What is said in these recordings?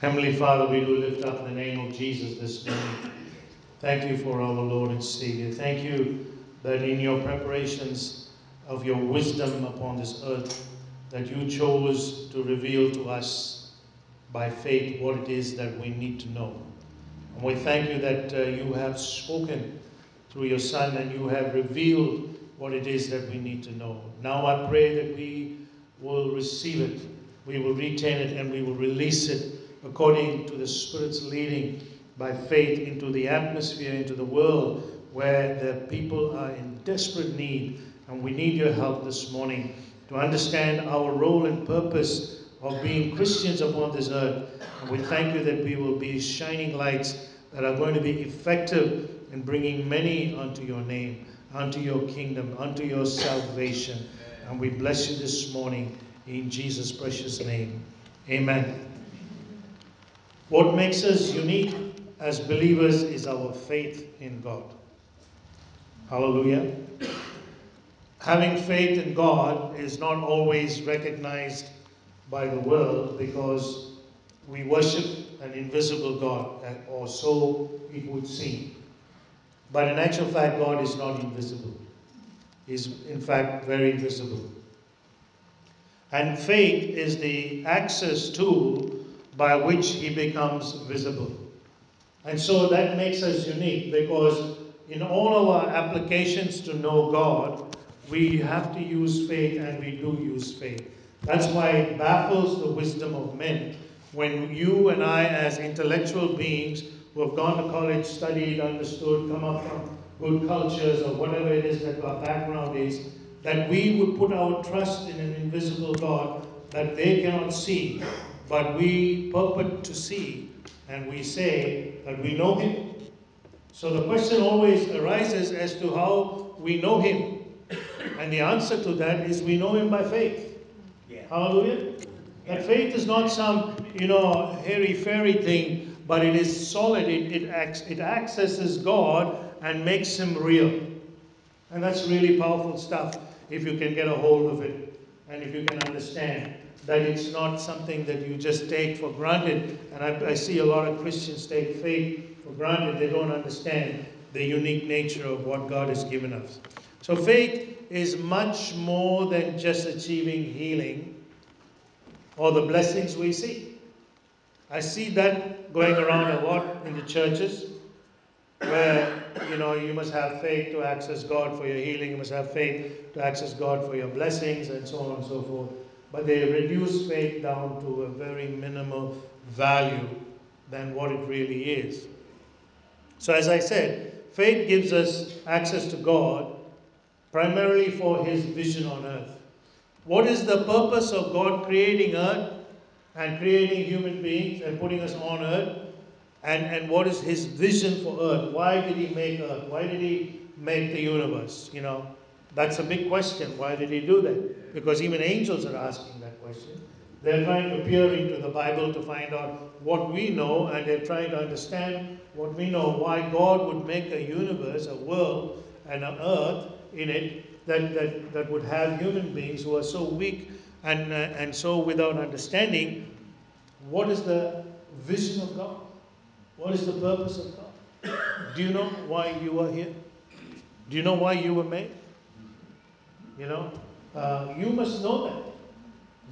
Heavenly Father, we do lift up the name of Jesus this morning. Thank you for our Lord and Savior. Thank you that in your preparations of your wisdom upon this earth, that you chose to reveal to us by faith what it is that we need to know. And we thank you that uh, you have spoken through your Son and you have revealed what it is that we need to know. Now I pray that we will receive it, we will retain it, and we will release it according to the Spirit's leading by faith into the atmosphere, into the world where the people are in desperate need. And we need your help this morning to understand our role and purpose of being Christians upon this earth. And we thank you that we will be shining lights that are going to be effective in bringing many unto your name, unto your kingdom, unto your salvation. And we bless you this morning in Jesus' precious name. Amen. What makes us unique as believers is our faith in God. Hallelujah. Having faith in God is not always recognized by the world because we worship an invisible God, or so it would seem. But in actual fact, God is not invisible. He's in fact very visible. And faith is the access tool by which he becomes visible. And so that makes us unique because in all our applications to know God, we have to use faith and we do use faith. That's why it baffles the wisdom of men when you and I, as intellectual beings who have gone to college, studied, understood, come up from good cultures or whatever it is that our background is, that we would put our trust in an invisible God that they cannot see but we purport to see and we say that we know him. So the question always arises as to how we know him. And the answer to that is we know him by faith. Yeah. Hallelujah. Yeah. That faith is not some, you know, hairy fairy thing, but it is solid. It, it, acts, it accesses God and makes him real. And that's really powerful stuff if you can get a hold of it and if you can understand that it's not something that you just take for granted. And I, I, see a lot of Christians take faith for granted. They don't understand the unique nature of what God has given us. So faith is much more than just achieving healing or the blessings we see. I see that going around a lot in the churches where you know you must have faith to access God for your healing, you must have faith to access God for your blessings and so on and so forth but they reduce faith down to a very minimal value than what it really is. So, as I said, faith gives us access to God primarily for His vision on earth. What is the purpose of God creating earth and creating human beings and putting us on earth? And, and what is His vision for earth? Why did He make earth? Why did He make the universe? You know, that's a big question. Why did He do that? Because even angels are asking that question. They're trying to peer into the Bible to find out what we know, and they're trying to understand what we know, why God would make a universe, a world, and an earth in it that, that, that would have human beings who are so weak and, uh, and so without understanding. What is the vision of God? What is the purpose of God? Do you know why you are here? Do you know why you were made? You know, uh, you must know that.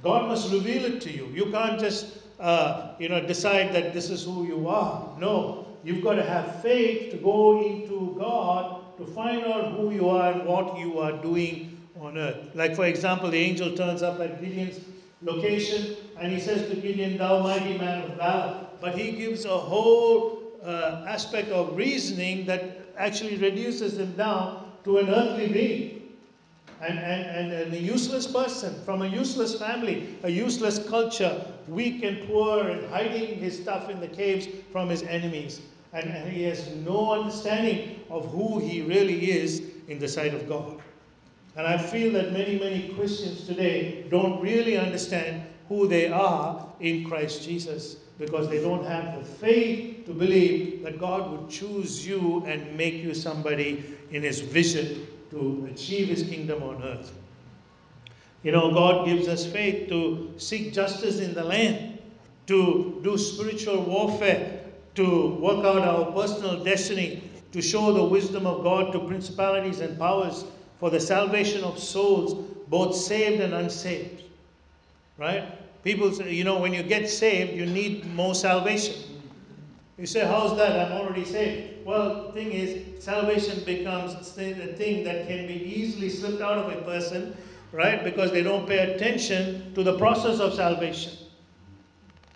God must reveal it to you. You can't just, uh, you know, decide that this is who you are. No, you've got to have faith to go into God to find out who you are and what you are doing on earth. Like, for example, the angel turns up at Gideon's location and he says to Gideon, Thou mighty man of valor. But he gives a whole uh, aspect of reasoning that actually reduces him down to an earthly being and, and, and, a useless person from a useless family, a useless culture, weak and poor and hiding his stuff in the caves from his enemies. And, and he has no understanding of who he really is in the sight of God. And I feel that many, many Christians today don't really understand who they are in Christ Jesus because they don't have the faith to believe that God would choose you and make you somebody in his vision to achieve his kingdom on earth. You know, God gives us faith to seek justice in the land, to do spiritual warfare, to work out our personal destiny, to show the wisdom of God to principalities and powers for the salvation of souls, both saved and unsaved. Right? People say, you know, when you get saved, you need more salvation. You say, How's that? I'm already saved. Well, the thing is, salvation becomes a thing that can be easily slipped out of a person, right? Because they don't pay attention to the process of salvation.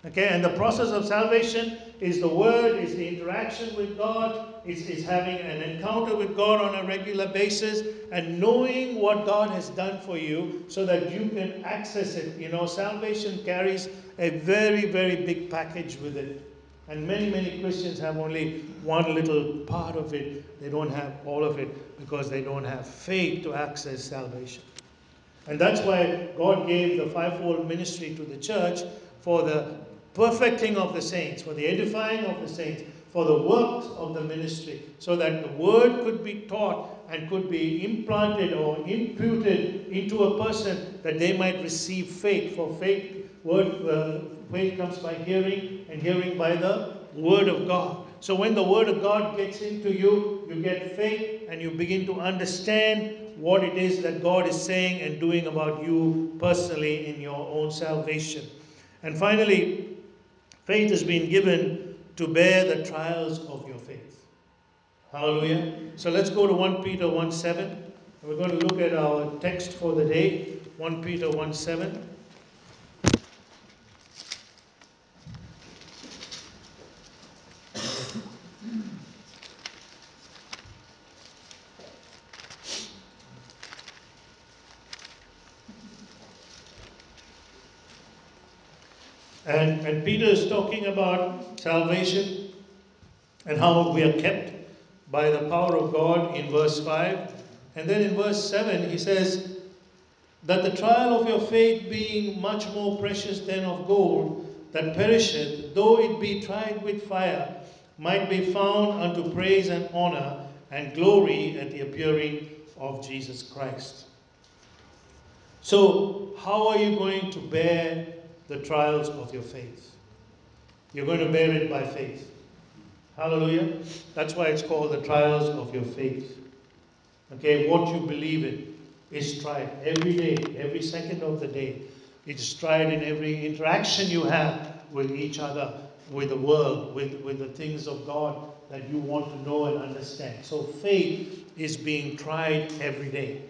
Okay, and the process of salvation is the word, is the interaction with God, is, is having an encounter with God on a regular basis, and knowing what God has done for you so that you can access it. You know, salvation carries a very, very big package with it. And many, many Christians have only one little part of it. They don't have all of it because they don't have faith to access salvation. And that's why God gave the fivefold ministry to the church for the perfecting of the saints, for the edifying of the saints, for the works of the ministry, so that the word could be taught and could be implanted or imputed into a person that they might receive faith. For faith, word, uh, faith comes by hearing, and hearing by the word of God. So when the word of God gets into you, you get faith and you begin to understand what it is that God is saying and doing about you personally in your own salvation. And finally, Faith has been given to bear the trials of your faith. Hallelujah. So let's go to 1 Peter 1 7. We're going to look at our text for the day 1 Peter 1 7. And, and Peter is talking about salvation and how we are kept by the power of God in verse 5. And then in verse 7, he says, That the trial of your faith being much more precious than of gold, that perisheth, though it be tried with fire, might be found unto praise and honor and glory at the appearing of Jesus Christ. So, how are you going to bear the trials of your faith. You're going to bear it by faith. Hallelujah. That's why it's called the trials of your faith. Okay, what you believe in is tried every day, every second of the day. It's tried in every interaction you have with each other, with the world, with, with the things of God that you want to know and understand. So faith is being tried every day.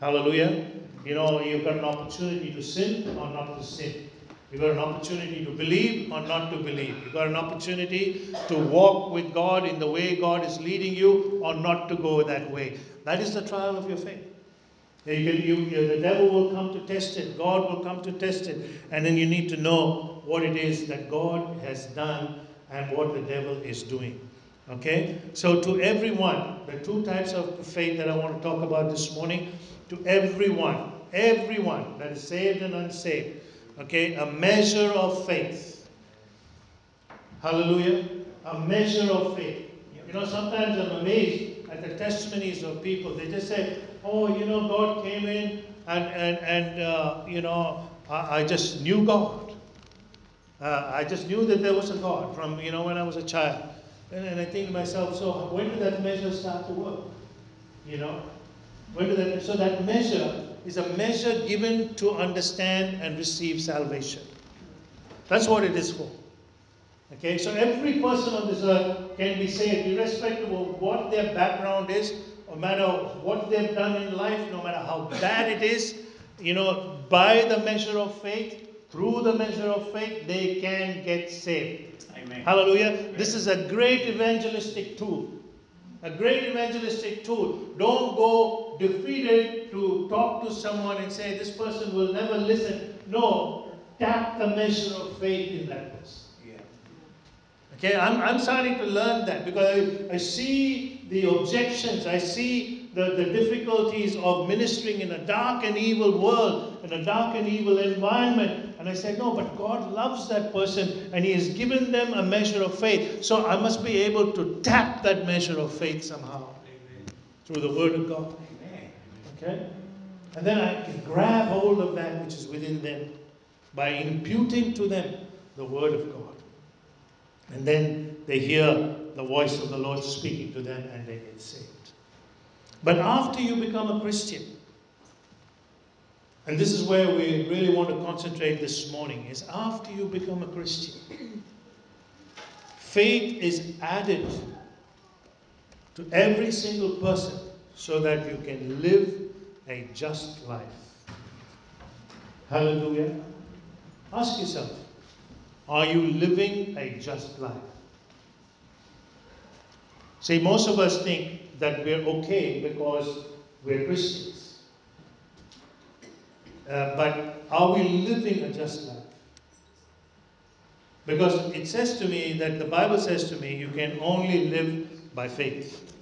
Hallelujah. You know, you've got an opportunity to sin or not to sin. You've got an opportunity to believe or not to believe. You've got an opportunity to walk with God in the way God is leading you or not to go that way. That is the trial of your faith. You can, you, the devil will come to test it, God will come to test it, and then you need to know what it is that God has done and what the devil is doing. Okay? So, to everyone, the two types of faith that I want to talk about this morning, to everyone, everyone that is saved and unsaved, Okay, a measure of faith. Hallelujah. A measure of faith. You know, sometimes I'm amazed at the testimonies of people. They just say, oh, you know, God came in and, and, and uh, you know, I, I, just knew God. Uh, I just knew that there was a God from, you know, when I was a child. And, and I think to myself, so when did that measure start to work? You know? When did that, so that measure is a measure given to understand and receive salvation. That's what it is for. Okay, so every person on this earth can be saved, irrespective of what their background is, no matter what they've done in life, no matter how bad it is, you know, by the measure of faith, through the measure of faith, they can get saved. Amen. Hallelujah. Amen. This is a great evangelistic tool a great evangelistic tool. Don't go defeated to talk to someone and say, this person will never listen. No, tap the measure of faith in that person. Yeah. Okay, I'm, I'm starting to learn that because I, I see the objections, I see the, the difficulties of ministering in a dark and evil world, in a dark and evil environment. And I said, no, but God loves that person and He has given them a measure of faith. So I must be able to tap that measure of faith somehow Amen. through the Word of God. Amen. Okay? And then I can grab hold of that which is within them by imputing to them the Word of God. And then they hear the voice of the Lord speaking to them and they get saved. But after you become a Christian, and this is where we really want to concentrate this morning, is after you become a Christian, faith is added to every single person so that you can live a just life. Hallelujah. Ask yourself are you living a just life? See, most of us think that we're okay because we're Christians. Uh, but are we living a just life? Because it says to me that the Bible says to me, you can only live by faith.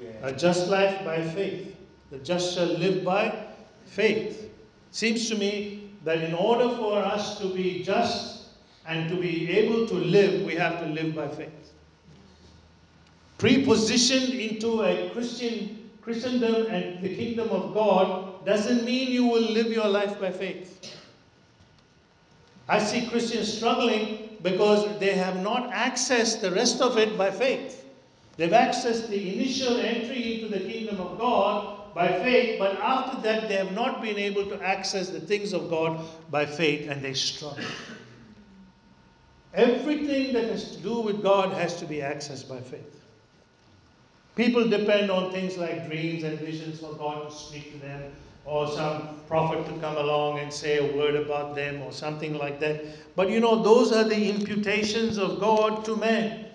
Yeah. A just life by faith. The just shall live by faith. Seems to me that in order for us to be just and to be able to live, we have to live by faith. Prepositioned into a Christian Christendom and the kingdom of God doesn't mean you will live your life by faith. I see Christians struggling because they have not accessed the rest of it by faith. They've accessed the initial entry into the kingdom of God by faith, but after that, they have not been able to access the things of God by faith and they struggle. Everything that has to do with God has to be accessed by faith. People depend on things like dreams and visions for God to speak to them, or some prophet to come along and say a word about them, or something like that. But you know, those are the imputations of God to man.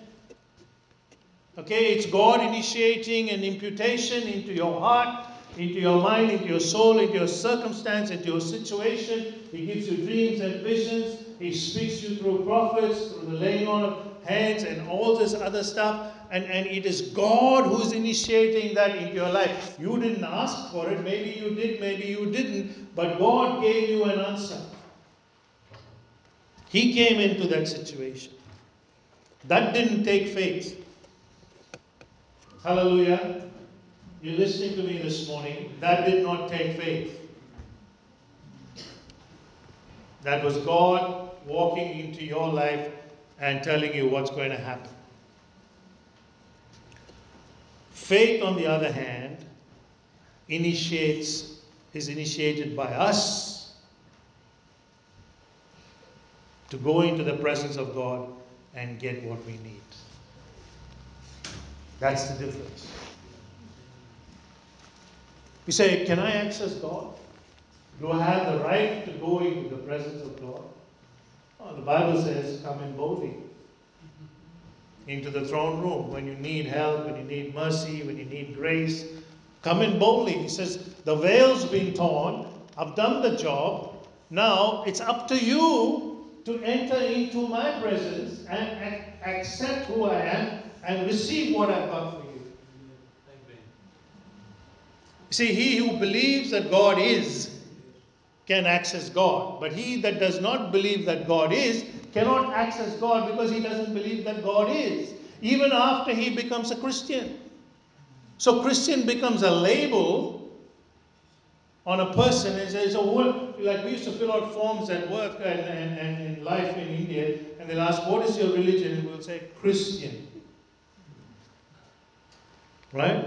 Okay, it's God initiating an imputation into your heart, into your mind, into your soul, into your circumstance, into your situation. He gives you dreams and visions. He speaks you through prophets, through the laying on of hands, and all this other stuff. And, and it is God who's initiating that into your life. You didn't ask for it. Maybe you did, maybe you didn't. But God gave you an answer. He came into that situation. That didn't take faith. Hallelujah. You're listening to me this morning. That did not take faith. That was God walking into your life and telling you what's going to happen. Faith, on the other hand, initiates is initiated by us to go into the presence of God and get what we need. That's the difference. We say, Can I access God? Do I have the right to go into the presence of God? The Bible says, Come in boldly into the throne room when you need help, when you need mercy, when you need grace. Come in boldly. He says, The veil's been torn. I've done the job. Now it's up to you to enter into my presence and accept who I am and receive what I've got for you. See, he who believes that God is can access God. But he that does not believe that God is cannot access God because he doesn't believe that God is, even after he becomes a Christian. So, Christian becomes a label on a person and says, oh, like we used to fill out forms at work and, and, and in life in India, and they'll ask, What is your religion? And we'll say, Christian. Right?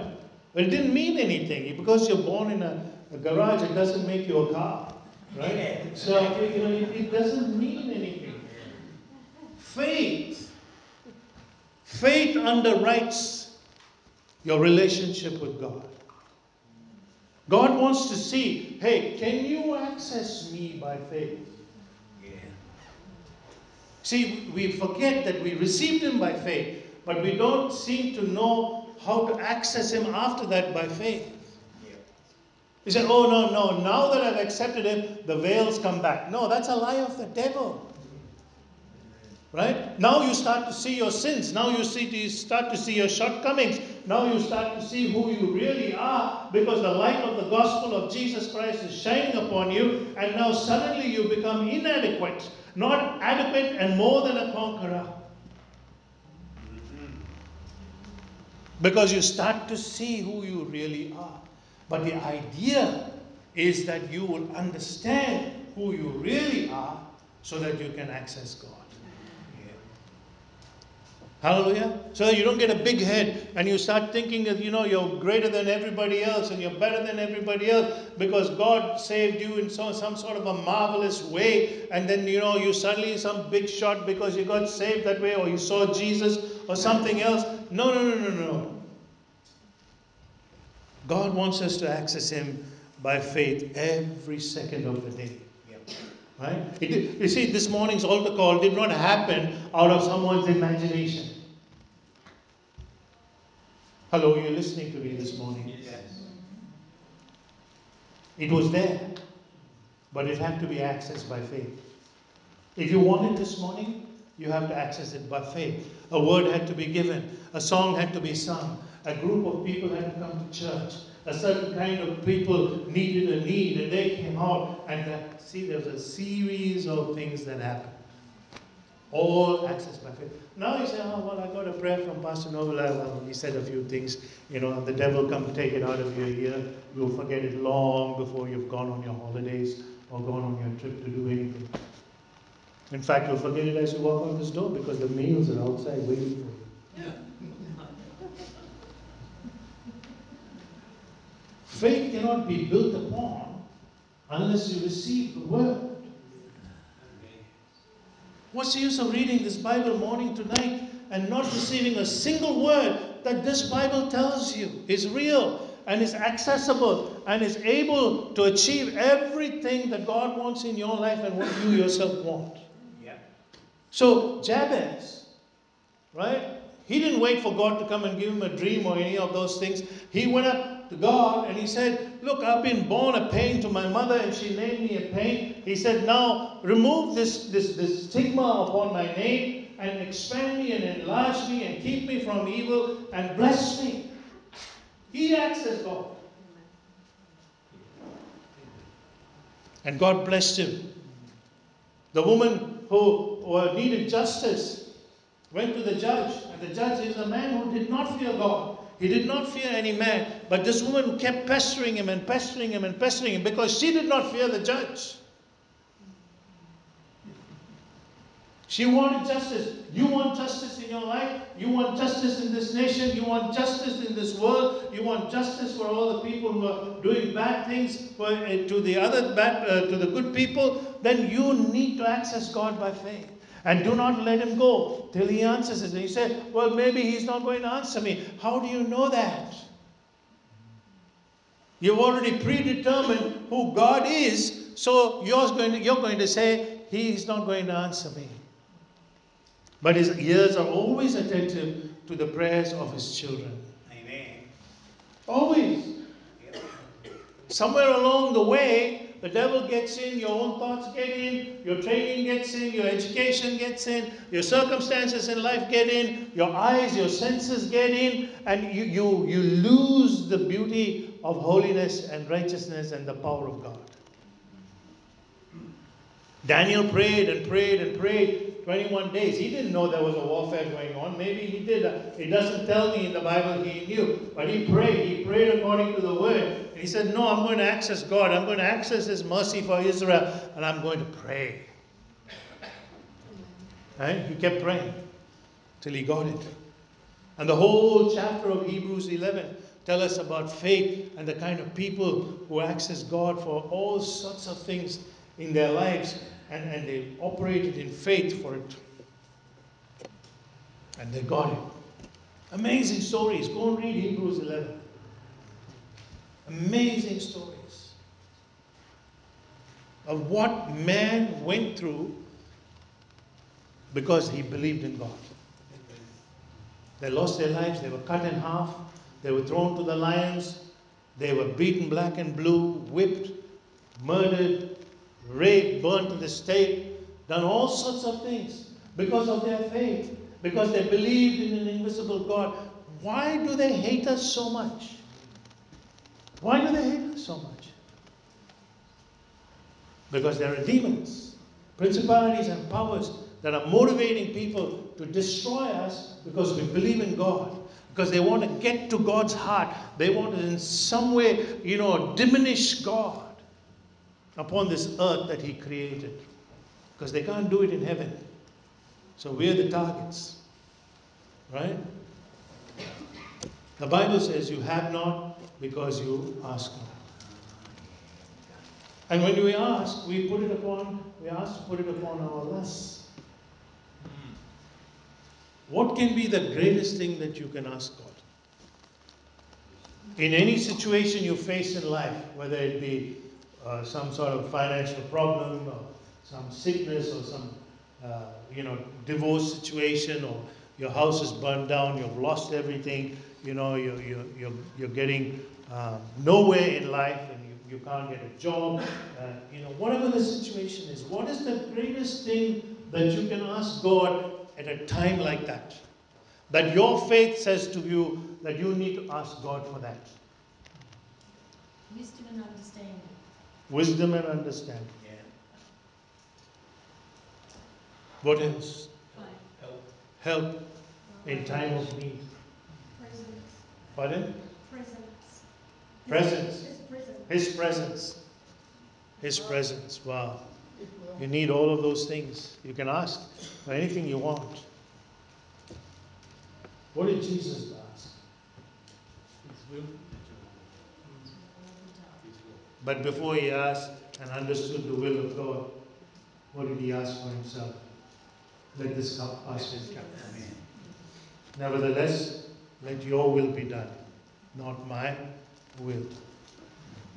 But it didn't mean anything. Because you're born in a, a garage, it doesn't make you a car. Right? So, you know, it, it doesn't mean anything. Faith. Faith underwrites your relationship with God. God wants to see, hey, can you access me by faith? Yeah. See, we forget that we received Him by faith, but we don't seem to know how to access Him after that by faith. He said, Oh, no, no, now that I've accepted Him, the veils come back. No, that's a lie of the devil. Right? Now you start to see your sins. Now you, see, you start to see your shortcomings. Now you start to see who you really are because the light of the gospel of Jesus Christ is shining upon you. And now suddenly you become inadequate, not adequate, and more than a conqueror. Mm-hmm. because you start to see who you really are. But the idea is that you will understand who you really are so that you can access God. Hallelujah. So that you don't get a big head and you start thinking that you know you're greater than everybody else and you're better than everybody else because God saved you in some, some sort of a marvelous way, and then you know you suddenly some big shot because you got saved that way or you saw Jesus or something else. No, no, no, no, no. God wants us to access Him by faith every second of the day. Right? It, you see, this morning's altar call did not happen out of someone's imagination. Hello, you're listening to me this morning. Yes. It was there, but it had to be accessed by faith. If you want it this morning, you have to access it by faith. A word had to be given, a song had to be sung, a group of people had to come to church, a certain kind of people needed a need, and they came out. And uh, see, there's a series of things that happened. All access by faith. Now you say, oh, well, I got a prayer from Pastor Noble. He said a few things. You know, the devil come take it out of your ear. You'll forget it long before you've gone on your holidays or gone on your trip to do anything. In fact, you'll forget it as you walk out this door because the meals are outside waiting for you. Yeah. Faith cannot be built upon unless you receive the word. What's the use of reading this Bible morning to night and not receiving a single word that this Bible tells you is real and is accessible and is able to achieve everything that God wants in your life and what you yourself want? Yeah. So, Jabez, right? He didn't wait for God to come and give him a dream or any of those things. He went up to God and he said, Look, I've been born a pain to my mother and she named me a pain. He said, Now remove this, this, this stigma upon my name and expand me and enlarge me and keep me from evil and bless me. He acts as God. And God blessed him. The woman who needed justice went to the judge, and the judge is a man who did not fear God. He did not fear any man, but this woman kept pestering him and pestering him and pestering him because she did not fear the judge. She wanted justice. You want justice in your life? You want justice in this nation? You want justice in this world? You want justice for all the people who are doing bad things for, uh, to the other bad, uh, to the good people? Then you need to access God by faith. And do not let him go till he answers it. And you say, Well, maybe he's not going to answer me. How do you know that? You've already predetermined who God is, so you're going to, you're going to say, He's not going to answer me. But his ears are always attentive to the prayers of his children. Amen. Always. Somewhere along the way, the devil gets in, your own thoughts get in, your training gets in, your education gets in, your circumstances in life get in, your eyes, your senses get in, and you, you, you lose the beauty of holiness and righteousness and the power of God. Daniel prayed and prayed and prayed 21 days. He didn't know there was a warfare going on. Maybe he did. It doesn't tell me in the Bible he knew. But he prayed. He prayed according to the word. And he said, No, I'm going to access God. I'm going to access His mercy for Israel. And I'm going to pray. Right? He kept praying till he got it. And the whole chapter of Hebrews 11 tell us about faith and the kind of people who access God for all sorts of things in their lives and, and they operated in faith for it. And they got it. Amazing stories. Go and read Hebrews 11. Amazing stories of what man went through because he believed in God. They lost their lives, they were cut in half, they were thrown to the lions, they were beaten black and blue, whipped, murdered, raped, burnt to the stake, done all sorts of things because of their faith, because they believed in an invisible God. Why do they hate us so much? Why do they hate us so much? Because there are demons, principalities, and powers that are motivating people to destroy us because we believe in God. Because they want to get to God's heart. They want to, in some way, you know, diminish God upon this earth that He created. Because they can't do it in heaven. So we're the targets. Right? The Bible says you have not because you ask not. And when we ask, we put it upon, we ask to put it upon our lusts. What can be the greatest thing that you can ask God? In any situation you face in life, whether it be uh, some sort of financial problem or some sickness or some, uh, you know, divorce situation or your house is burned down, you've lost everything, you know, you're, you're, you're, you're getting um, nowhere in life and you, you can't get a job, uh, you know, whatever the situation is, what is the greatest thing that you can ask God at a time like that? That your faith says to you that you need to ask God for that. Wisdom and understanding. Wisdom and understanding. Yeah. What else? Help. Help in time of need. Presence. Pardon? Presence. Presence. His presence. His presence. His presence. Wow. You need all of those things. You can ask for anything you want. What did Jesus ask? His will. But before he asked and understood the will of God, what did he ask for himself? Let this cup pass me. cup. Amen. Nevertheless, let your will be done, not my will.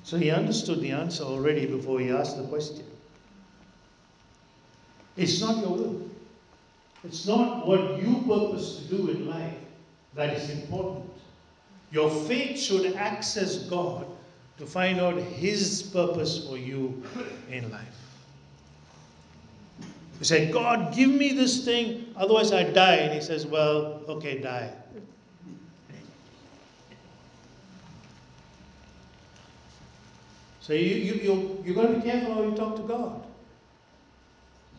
So he understood the answer already before he asked the question. It's not your will. It's not what you purpose to do in life that is important. Your faith should access God to find out His purpose for you in life. You say, God, give me this thing, otherwise I die. And He says, Well, okay, die. So you, you, you, you've got to be careful how you talk to God.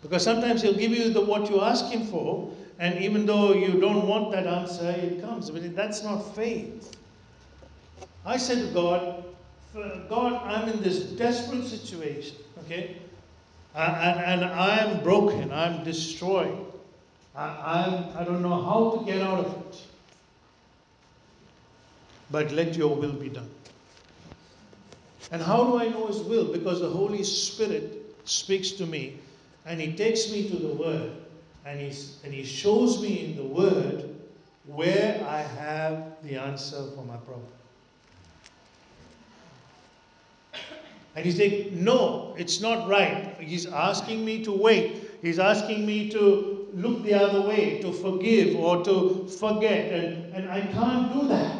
Because sometimes He'll give you the, what you ask Him for, and even though you don't want that answer, it comes. But that's not faith. I said to God, God, I'm in this desperate situation, okay? And, and, I'm broken, I'm destroyed. I, I'm, I don't know how to get out of it. But let your will be done. And how do I know His will? Because the Holy Spirit speaks to me and He takes me to the Word and, he's, and He shows me in the Word where I have the answer for my problem. And he's saying, No, it's not right. He's asking me to wait. He's asking me to look the other way, to forgive or to forget. And, and I can't do that.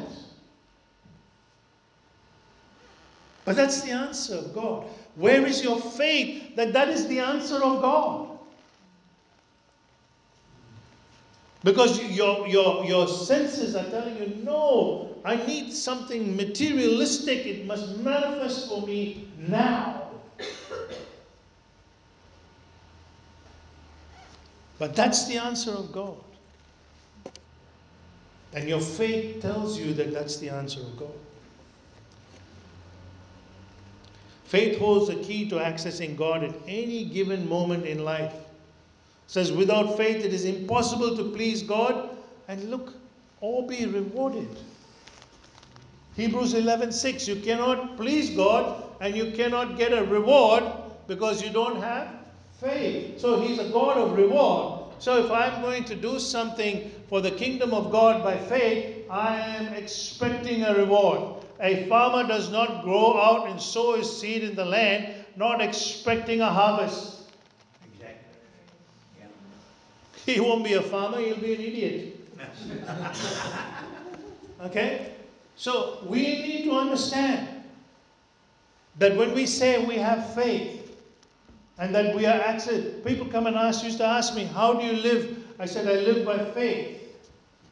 But that's the answer of God. Where is your faith that that is the answer of God? Because your, your, your senses are telling you, no, I need something materialistic. It must manifest for me now. But that's the answer of God. And your faith tells you that that's the answer of God. Faith holds the key to accessing God at any given moment in life. It says, without faith, it is impossible to please God and look or be rewarded. Hebrews 11:6 you cannot please God and you cannot get a reward because you don't have faith. So he's a God of reward. So if I'm going to do something for the kingdom of God by faith, I am expecting a reward. A farmer does not grow out and sow his seed in the land not expecting a harvest. Exactly. Yeah. He won't be a farmer, he'll be an idiot. okay? So we need to understand that when we say we have faith and that we are actually, people come and ask, used to ask me, how do you live? I said, I live by faith.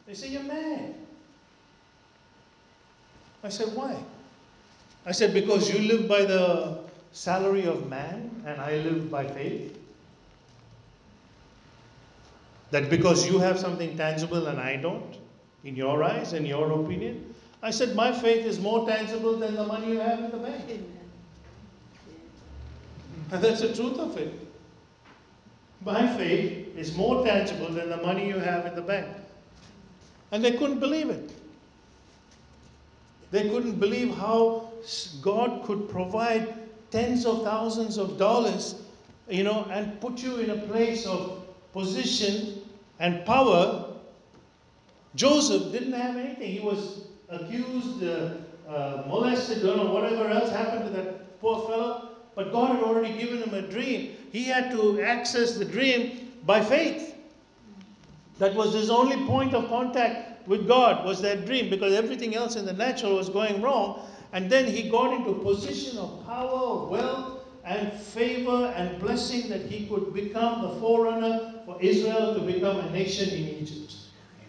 They say, you're mad. I said, why? I said, because you live by the salary of man and I live by faith. That because you have something tangible and I don't, in your eyes, in your opinion, I said, my faith is more tangible than the money you have in the bank. And that's the truth of it. My faith is more tangible than the money you have in the bank. And they couldn't believe it. They couldn't believe how God could provide tens of thousands of dollars, you know, and put you in a place of position and power. Joseph didn't have anything. He was accused, uh, uh, molested, don't know, whatever else happened to that poor fellow. But God had already given him a dream. He had to access the dream by faith. That was his only point of contact with God was that dream because everything else in the natural was going wrong. And then he got into a position of power, wealth, and favor and blessing that he could become the forerunner for Israel to become a nation in Egypt.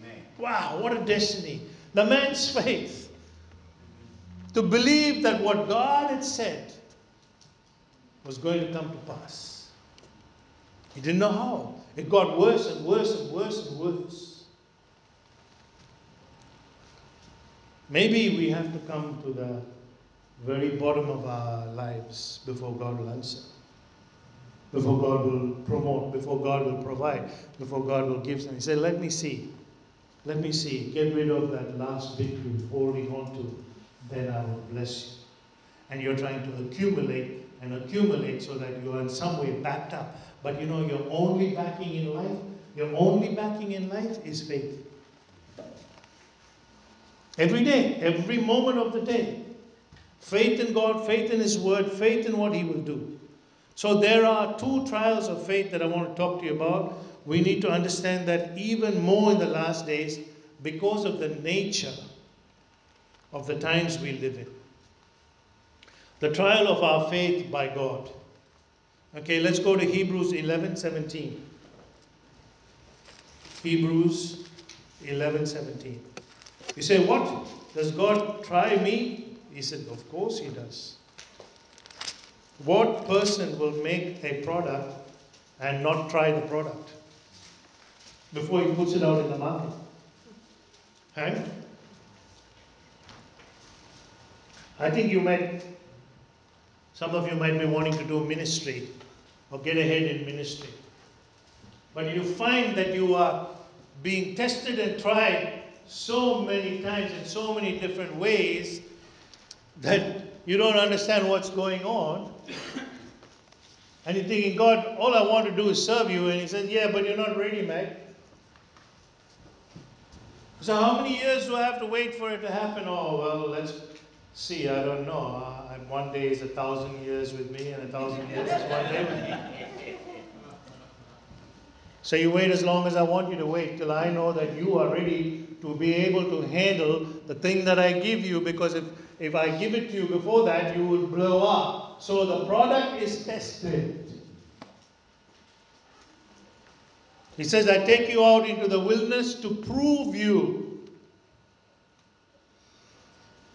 Amen. Wow, what a destiny. The man's faith to believe that what God had said was going to come to pass. He didn't know how. It got worse and worse and worse and worse. Maybe we have to come to the very bottom of our lives before God will answer. Before God will promote, before God will provide, before God will give something. He said, Let me see. Let me see. Get rid of that last victory holding on to. Then I will bless you. And you're trying to accumulate and accumulate so that you are in some way backed up. But you know, your only backing in life, your only backing in life is faith. Every day, every moment of the day. Faith in God, faith in His Word, faith in what He will do. So there are two trials of faith that I want to talk to you about. We need to understand that even more in the last days because of the nature of the times we live in. The trial of our faith by God. Okay, let's go to Hebrews 11 17. Hebrews 11 17. You say, What? Does God try me? He said, Of course He does. What person will make a product and not try the product before he puts it out in the market? Hey? I think you might, some of you might be wanting to do ministry or get ahead in ministry. But you find that you are being tested and tried so many times in so many different ways that you don't understand what's going on. And you're thinking, God, all I want to do is serve you. And He says, Yeah, but you're not ready, Meg. So, how many years do I have to wait for it to happen? Oh, well, let's see. I don't know. Uh, one day is a thousand years with me, and a thousand years is one day with me. So, you wait as long as I want you to wait till I know that you are ready to be able to handle the thing that I give you because if if I give it to you before that, you will blow up. So the product is tested. He says, I take you out into the wilderness to prove you.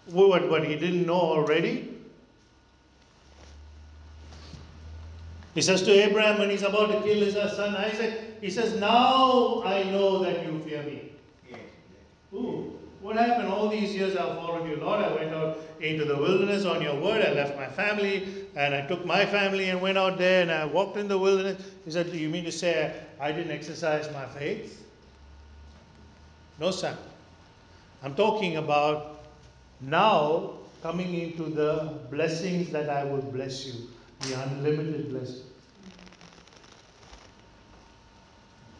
What, what he didn't know already? He says to Abraham when he's about to kill his son Isaac, he says, Now I know that you fear me. What happened all these years I've followed you, Lord? I went out into the wilderness on your word. I left my family and I took my family and went out there and I walked in the wilderness. He said, You mean to say I didn't exercise my faith? No, son. I'm talking about now coming into the blessings that I will bless you, the unlimited blessing.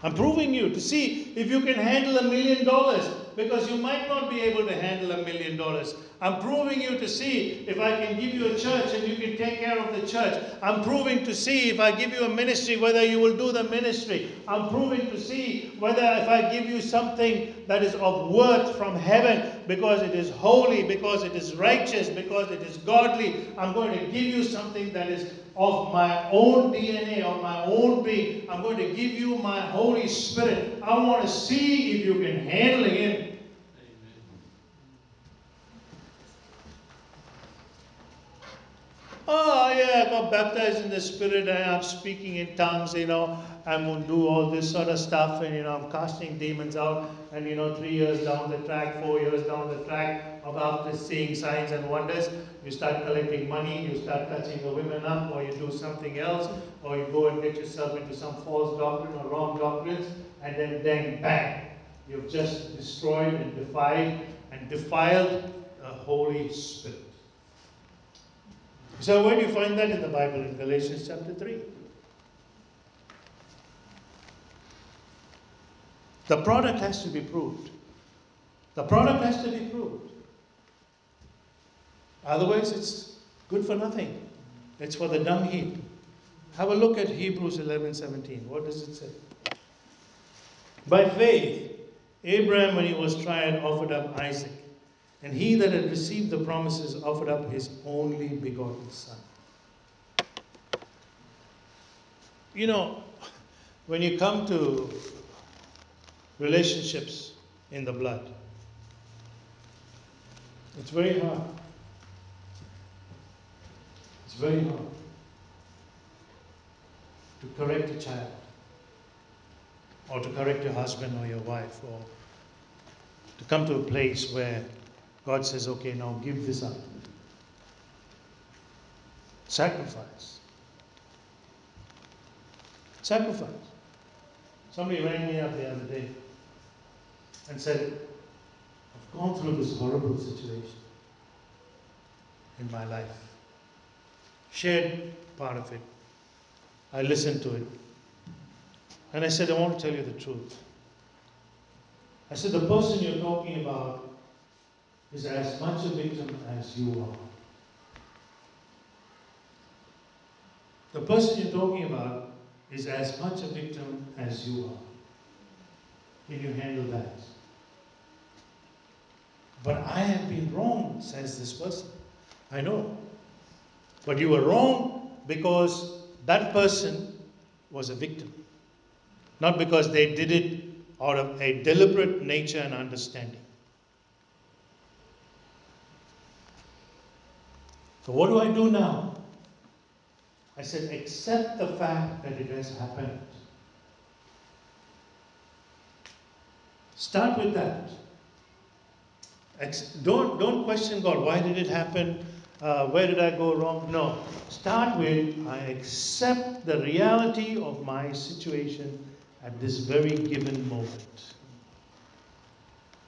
I'm proving you to see if you can handle a million dollars because you might not be able to handle a million dollars. I'm proving you to see if I can give you a church and you can take care of the church. I'm proving to see if I give you a ministry whether you will do the ministry. I'm proving to see whether if I give you something that is of worth from heaven because it is holy, because it is righteous, because it is godly. I'm going to give you something that is of my own DNA, of my own being. I'm going to give you my Holy Spirit. I want to see if you can handle Him. Oh, yeah, uh, I got baptized in the Spirit and I'm speaking in tongues, you know, I'm going to do all this sort of stuff and, you know, I'm casting demons out. And, you know, three years down the track, four years down the track, of after seeing signs and wonders, you start collecting money, you start touching the women up, or you do something else, or you go and get yourself into some false doctrine or wrong doctrines, and then, then bang, you've just destroyed and defied and defiled the Holy Spirit. So, where do you find that in the Bible? In Galatians chapter 3. The product has to be proved. The product has to be proved. Otherwise, it's good for nothing. It's for the dung heap. Have a look at Hebrews 11 17. What does it say? By faith, Abraham, when he was tried, offered up Isaac. And he that had received the promises offered up his only begotten son. You know, when you come to relationships in the blood, it's very hard. It's very hard to correct a child, or to correct your husband or your wife, or to come to a place where God says, okay, now give this up. Sacrifice. Sacrifice. Somebody rang me up the other day and said, I've gone through this horrible situation in my life. Shared part of it. I listened to it. And I said, I want to tell you the truth. I said, the person you're talking about is as much a victim as you are. The person you're talking about is as much a victim as you are. Can you handle that? But I have been wrong, says this person. I know. But you were wrong because that person was a victim. Not because they did it out of a deliberate nature and understanding. So, what do I do now? I said, accept the fact that it has happened. Start with that. Don't, don't question God. Why did it happen? Uh, where did I go wrong? No. Start with I accept the reality of my situation at this very given moment.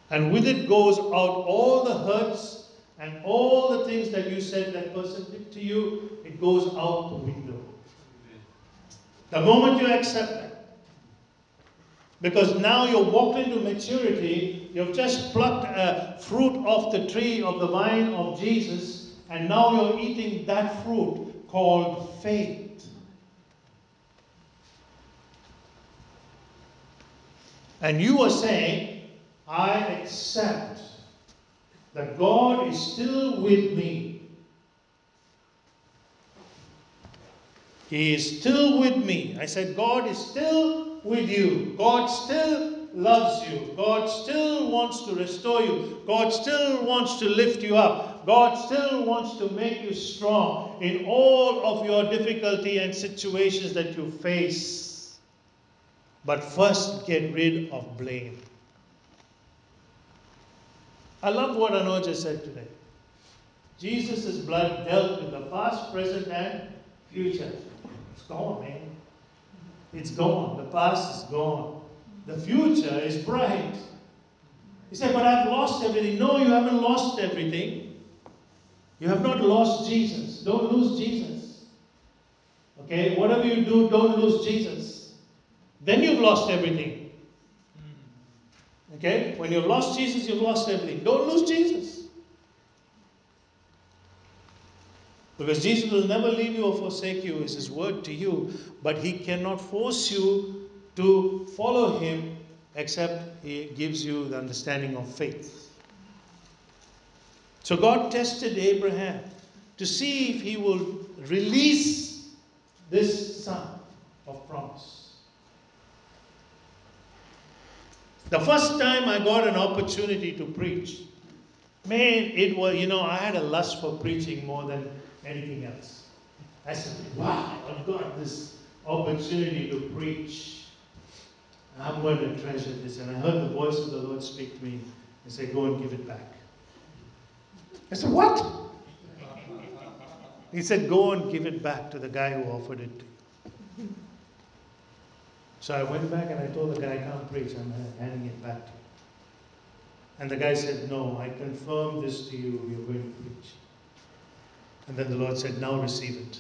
And with it goes out all the hurts and all the things that you said that person did to you, it goes out the window. The moment you accept that, because now you're walked into maturity, you've just plucked a fruit off the tree of the vine of Jesus, and now you're eating that fruit called faith. And you are saying, I accept that God is still with me. He is still with me. I said, God is still with you. God still loves you. God still wants to restore you. God still wants to lift you up. God still wants to make you strong in all of your difficulty and situations that you face. But first, get rid of blame. I love what Anoja said today. Jesus' blood dealt with the past, present, and future. It's gone, man. It's gone. The past is gone. The future is bright. He said, But I've lost everything. No, you haven't lost everything. You have not lost Jesus. Don't lose Jesus. Okay? Whatever you do, don't lose Jesus. Then you've lost everything. Okay? When you've lost Jesus, you've lost everything. Don't lose Jesus. Because Jesus will never leave you or forsake you, is His word to you. But He cannot force you to follow Him except He gives you the understanding of faith. So God tested Abraham to see if he will release this son of promise. The first time I got an opportunity to preach, man, it was, you know, I had a lust for preaching more than anything else. I said, wow, I've got this opportunity to preach. I'm going to treasure this. And I heard the voice of the Lord speak to me and say, Go and give it back. I said, What? He said, Go and give it back to the guy who offered it to you. So I went back and I told the guy, I can't preach, I'm uh, handing it back to you. And the guy said, No, I confirm this to you, you're going to preach. And then the Lord said, Now receive it.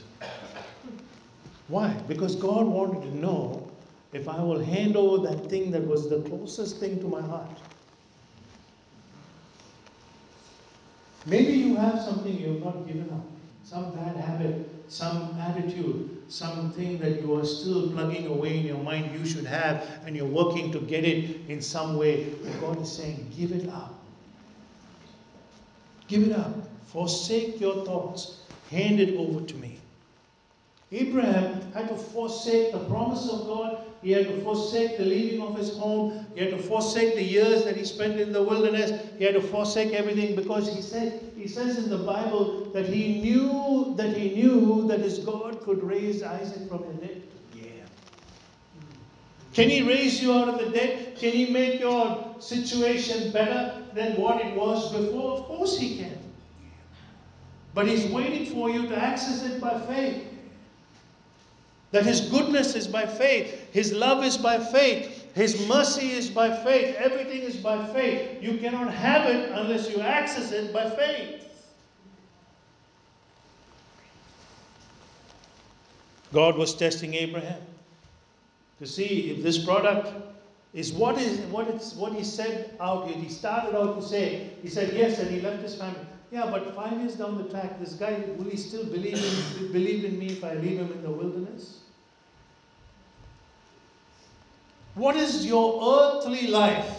Why? Because God wanted to know if I will hand over that thing that was the closest thing to my heart. Maybe you have something you have not given up, some bad habit, some attitude, something that you are still plugging away in your mind you should have, and you're working to get it in some way. And God is saying, Give it up. Give it up. Forsake your thoughts. Hand it over to me. Abraham had to forsake the promise of God. He had to forsake the leaving of his home. He had to forsake the years that he spent in the wilderness. He had to forsake everything because he said he says in the Bible that he knew that he knew that his God could raise Isaac from the dead. Yeah. Can he raise you out of the dead? Can he make your situation better than what it was before? Of course he can. But he's waiting for you to access it by faith. That His goodness is by faith, His love is by faith, His mercy is by faith, everything is by faith. You cannot have it unless you access it by faith. God was testing Abraham to see if this product is what is what it's what he said out here. He started out to say, he said yes, and he left his family. Yeah, but five years down the track, this guy will he still believe in believe in me if I leave him in the wilderness? What is your earthly life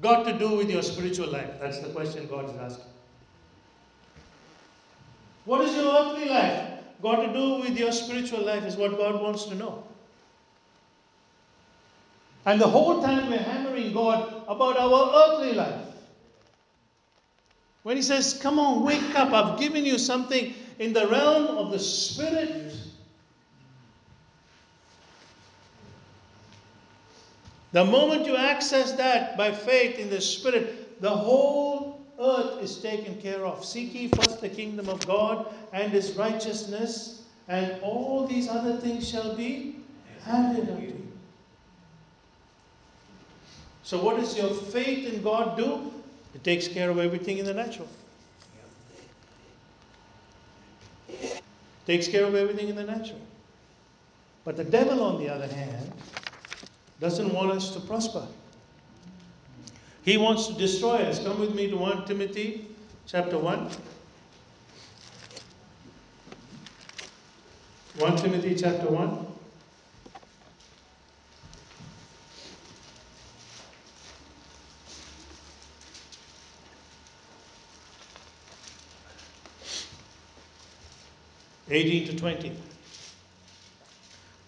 got to do with your spiritual life? That's the question God is asking. What is your earthly life got to do with your spiritual life? Is what God wants to know. And the whole time we're hammering God about our earthly life. When He says, Come on, wake up, I've given you something in the realm of the Spirit The moment you access that by faith in the Spirit, the whole earth is taken care of. Seek ye first the kingdom of God and his righteousness, and all these other things shall be added unto you. So, what does your faith in God do? It takes care of everything in the natural. Takes care of everything in the natural. But the devil, on the other hand, doesn't want us to prosper. He wants to destroy us. Come with me to 1 Timothy chapter 1. 1 Timothy chapter 1. Eighteen to twenty.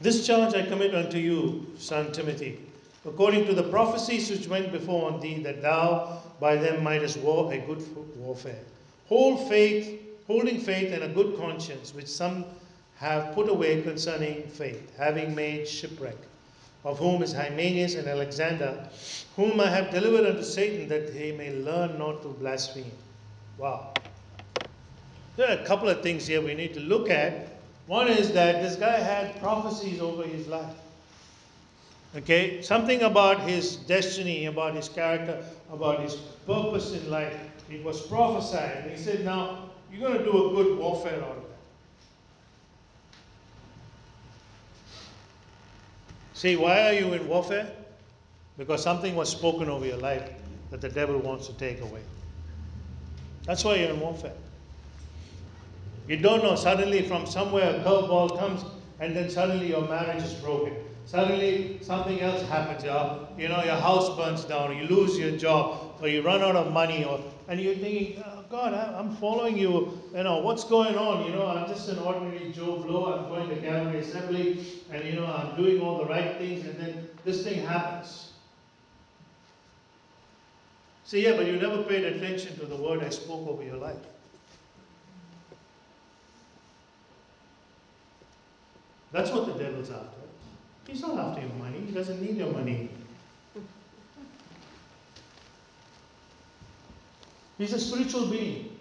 This charge I commit unto you, son Timothy, according to the prophecies which went before on thee, that thou by them mightest war a good warfare. Hold faith, holding faith and a good conscience, which some have put away concerning faith, having made shipwreck, of whom is Hymenaeus and Alexander, whom I have delivered unto Satan, that he may learn not to blaspheme. Wow. There are a couple of things here we need to look at one is that this guy had prophecies over his life. Okay, something about his destiny, about his character, about his purpose in life. It was prophesied. And he said, Now, you're going to do a good warfare out of that. See, why are you in warfare? Because something was spoken over your life that the devil wants to take away. That's why you're in warfare. You don't know, suddenly from somewhere a curveball comes and then suddenly your marriage is broken. Suddenly something else happens. You know, your house burns down, you lose your job, or you run out of money, or and you're thinking, oh, God, I'm following you. You know, what's going on? You know, I'm just an ordinary Joe Blow. I'm going to Calvary Assembly, and you know, I'm doing all the right things, and then this thing happens. See, yeah, but you never paid attention to the word I spoke over your life. That's what the devil's after. He's not after your money. He doesn't need your money. He's a spiritual being.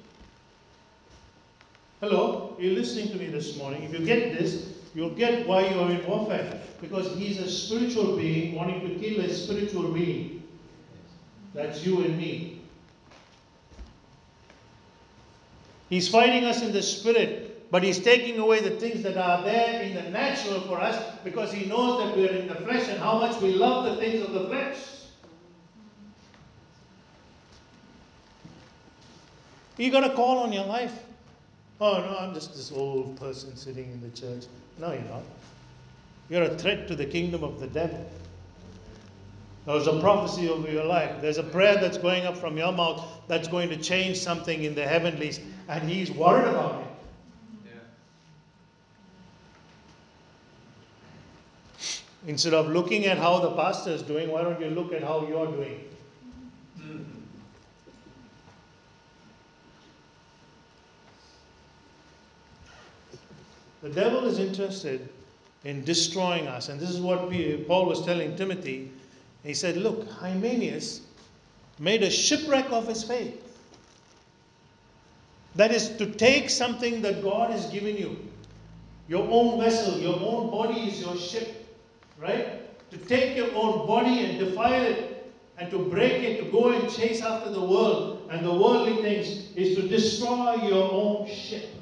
Hello, you're listening to me this morning. If you get this, you'll get why you are in warfare. Because he's a spiritual being wanting to kill a spiritual being. That's you and me. He's fighting us in the spirit, but he's taking away the things that are there in the natural for us because he knows that we're in the flesh and how much we love the things of the flesh. You got a call on your life. Oh no, I'm just this old person sitting in the church. No, you're not. You're a threat to the kingdom of the devil. There's a prophecy over your life. There's a prayer that's going up from your mouth that's going to change something in the heavenlies, and he's worried about it. Instead of looking at how the pastor is doing, why don't you look at how you're doing? The devil is interested in destroying us. And this is what Paul was telling Timothy. He said, Look, Hymenaeus made a shipwreck of his faith. That is to take something that God has given you. Your own vessel, your own body is your ship, right? To take your own body and defile it and to break it, to go and chase after the world and the worldly things is to destroy your own ship.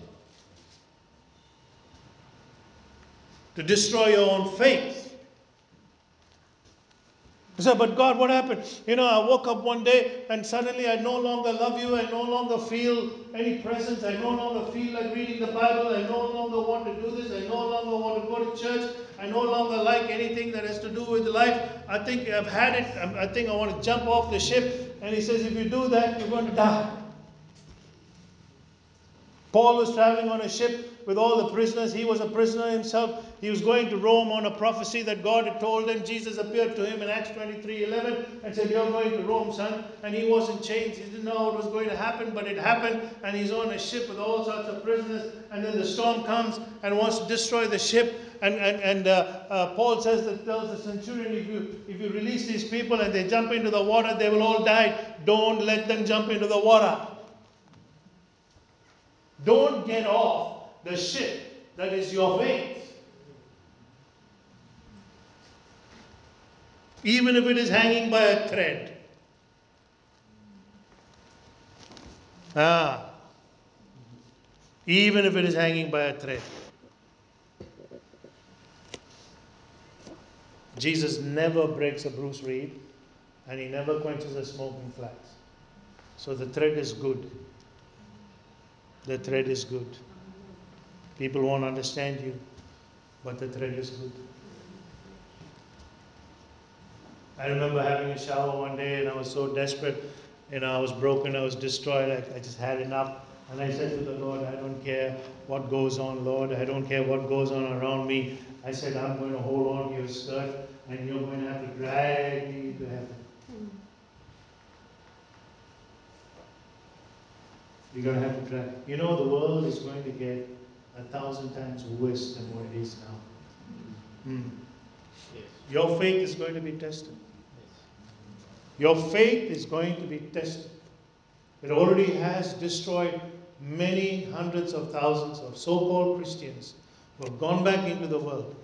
to destroy your own faith. You said, but God, what happened? You know, I woke up one day and suddenly I no longer love you. I no longer feel any presence. I no longer feel like reading the Bible. I no longer want to do this. I no longer want to go to church. I no longer like anything that has to do with life. I think I've had it. I think I want to jump off the ship. And he says, if you do that, you're going to die. Paul was traveling on a ship with all the prisoners. He was a prisoner himself. He was going to Rome on a prophecy that God had told him. Jesus appeared to him in Acts 23 11 and said, You're going to Rome, son. And he wasn't changed. He didn't know what was going to happen, but it happened. And he's on a ship with all sorts of prisoners. And then the storm comes and wants to destroy the ship. And, and, and uh, uh, Paul says that tells the centurion, if you, if you release these people and they jump into the water, they will all die. Don't let them jump into the water. Don't get off the ship that is your faith. Even if it is hanging by a thread. Ah. Even if it is hanging by a thread. Jesus never breaks a bruised reed and he never quenches a smoking flax. So the thread is good. The thread is good. People won't understand you, but the thread is good. I remember having a shower one day and I was so desperate. You know, I was broken, I was destroyed, I, I just had enough. And I said to the Lord, I don't care what goes on, Lord. I don't care what goes on around me. I said, I'm going to hold on to your skirt and you're going to have to drag me to heaven. You're going to have to drag. You know, the world is going to get a thousand times worse than what it is now. Mm. Yes. Your faith is going to be tested. Yes. Your faith is going to be tested. It already has destroyed many hundreds of thousands of so called Christians who have gone back into the world.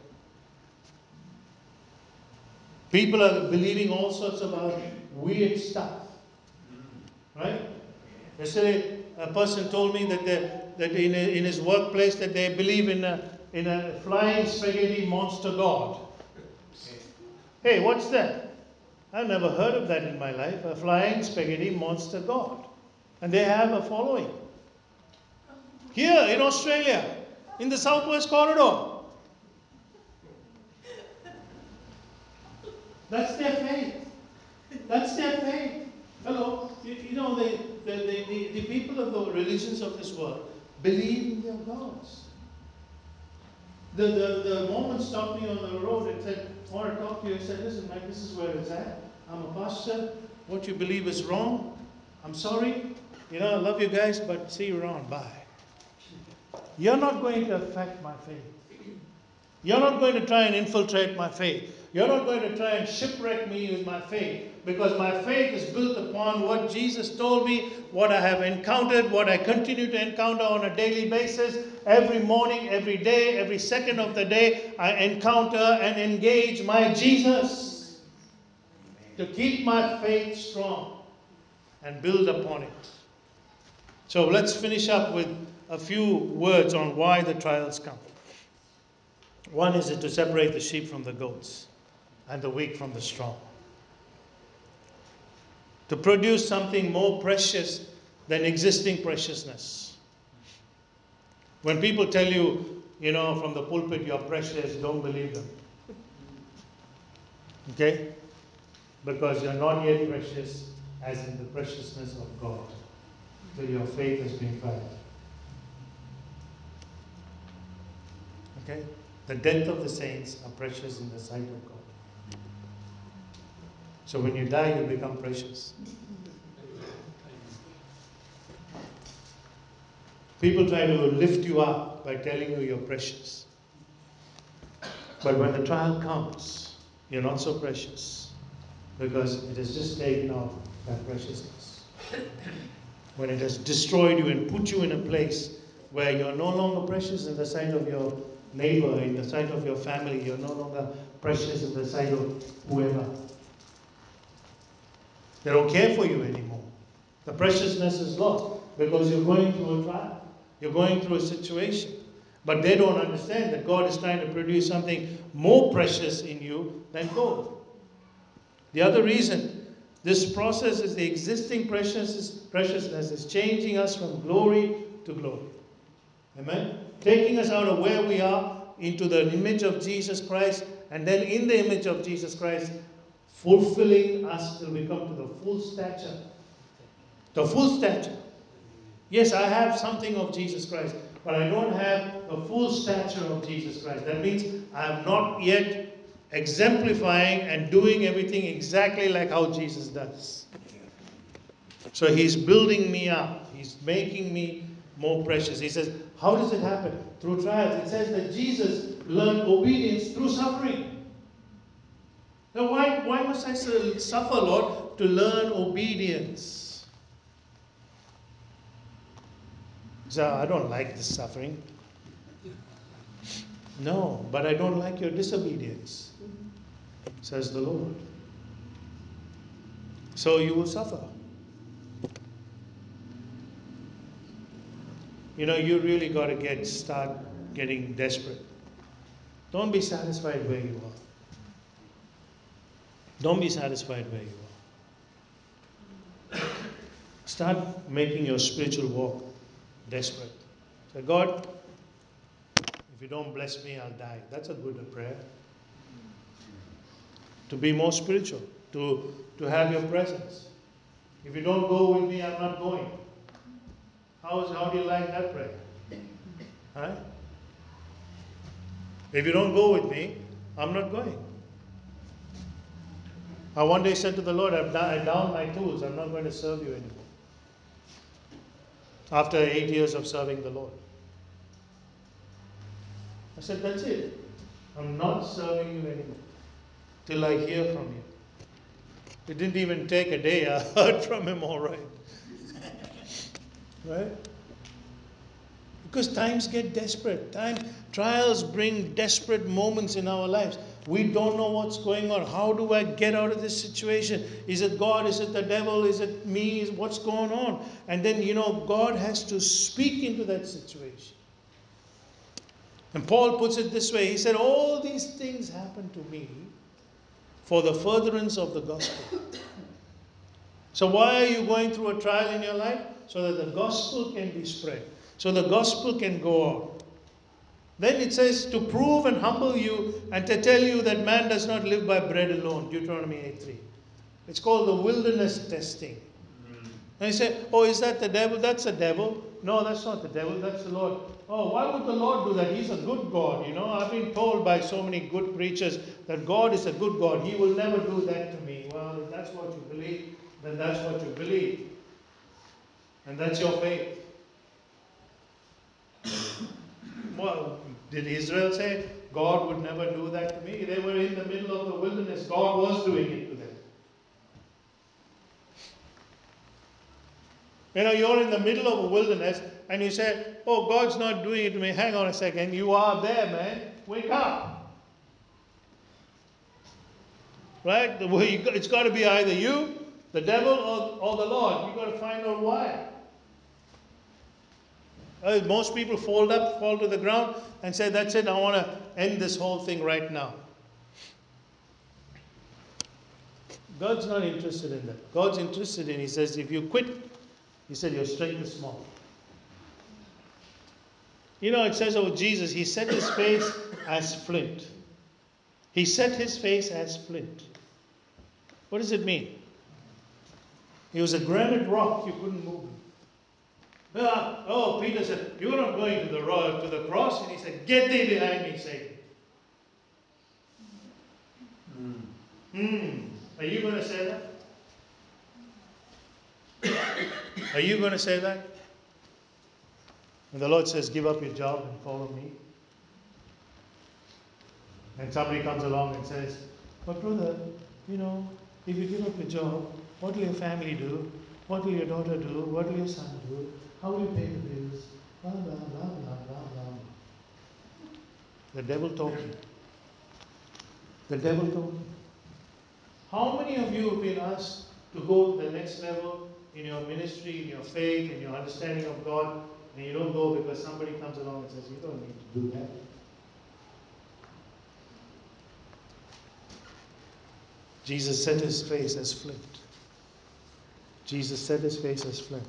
People are believing all sorts of weird stuff. Right? Yesterday, a person told me that, that in, a, in his workplace that they believe in a, in a flying spaghetti monster god. Hey, what's that? I've never heard of that in my life, a flying spaghetti monster god. And they have a following. Here in Australia, in the southwest corridor. That's their faith. That's their faith. Hello. You, you know, the, the, the, the, people of the religions of this world believe in their gods. The, the, the Mormon stopped me on the road and said, I want to talk to you. I said, listen, Mike, this is where it's at. I'm a pastor. What you believe is wrong. I'm sorry. You know, I love you guys, but see you around. Bye. You're not going to affect my faith. You're not going to try and infiltrate my faith. You're not going to try and shipwreck me with my faith because my faith is built upon what Jesus told me, what I have encountered, what I continue to encounter on a daily basis. Every morning, every day, every second of the day, I encounter and engage my Jesus to keep my faith strong and build upon it. So let's finish up with a few words on why the trials come. One is to separate the sheep from the goats and the weak from the strong. To produce something more precious than existing preciousness. When people tell you, you know, from the pulpit, you're precious, don't believe them. Okay? Because you're not yet precious as in the preciousness of God till your faith has been tried. Okay? The death of the saints are precious in the sight of God. So when you die, you become precious. People try to lift you up by telling you you're precious. But when the trial comes, you're not so precious because it has just taken off that preciousness. When it has destroyed you and put you in a place where you're no longer precious in the sight of your neighbor, in the sight of your family, you're no longer precious in the sight of whoever. They don't care for you anymore. The preciousness is lost because you're going through a trial, you're going through a situation. But they don't understand that God is trying to produce something more precious in you than gold. The other reason this process is the existing preciousness, preciousness is changing us from glory to glory. Amen? Taking us out of where we are into the image of Jesus Christ, and then in the image of Jesus Christ, fulfilling us till we come to the full stature. The full stature. Yes, I have something of Jesus Christ, but I don't have the full stature of Jesus Christ. That means I am not yet exemplifying and doing everything exactly like how Jesus does. So he's building me up, he's making me more precious. He says, How does it happen? Through trials. It says that Jesus learned obedience through suffering. Now, why, why must I suffer, Lord? To learn obedience. So I don't like this suffering. No, but I don't like your disobedience, says the Lord. So you will suffer. You know, you really got to get start getting desperate. Don't be satisfied where you are. Don't be satisfied where you are. Start making your spiritual walk desperate. Say, God, if you don't bless me, I'll die. That's a good prayer. To be more spiritual, to, to have your presence. If you don't go with me, I'm not going. How, is, how do you like that prayer? Huh? If you don't go with me, I'm not going. I one day said to the Lord, I've I down my tools. I'm not going to serve you anymore. After eight years of serving the Lord. I said, That's it. I'm not serving you anymore till I hear from you. It didn't even take a day. I heard from him all right. right? Because times get desperate. Time trials bring desperate moments in our lives. We don't know what's going on. How do I get out of this situation? Is it God? Is it the devil? Is it me? What's going on? And then you know God has to speak into that situation. And Paul puts it this way he said, All these things happen to me for the furtherance of the gospel. So, why are you going through a trial in your life? So that the gospel can be spread, so the gospel can go out. Then it says to prove and humble you and to tell you that man does not live by bread alone, Deuteronomy 8 3. It's called the wilderness testing. And you say, Oh, is that the devil? That's the devil. No, that's not the devil, that's the Lord. Oh, why would the Lord do that? He's a good God. You know, I've been told by so many good preachers that God is a good God. He will never do that to me. Well, if that's what you believe, then that's what you believe. And that's your faith. well, Did Israel say, God would never do that to me? They were in the middle of the wilderness. God was doing it to them. You know, you're in the middle of a wilderness and you say, Oh, God's not doing it to me. Hang on a second. You are there, man. Wake up. Right? It's got to be either you, the devil, or, or the Lord. You've got to find out why. Uh, most people fold up, fall to the ground, and say, That's it, I want to end this whole thing right now. God's not interested in that. God's interested in, He says, if you quit, He said, your strength is small. You know, it says of Jesus, He set His face as flint. He set His face as flint. What does it mean? He was a granite rock, you couldn't move him. Uh, oh, Peter said, You're not going to the, to the cross. And he said, Get thee behind me, Satan. Hmm. Are you going to say that? Are you going to say that? And the Lord says, Give up your job and follow me. And somebody comes along and says, But brother, you know, if you give up your job, what will your family do? What will your daughter do? What will your son do? How will you pay the bills? Blah, blah, blah, blah, blah, blah. The devil talking. The devil talking. How many of you have been asked to go to the next level in your ministry, in your faith, in your understanding of God, and you don't go because somebody comes along and says, You don't need to do that. Jesus set his face as flint. Jesus set his face as flint.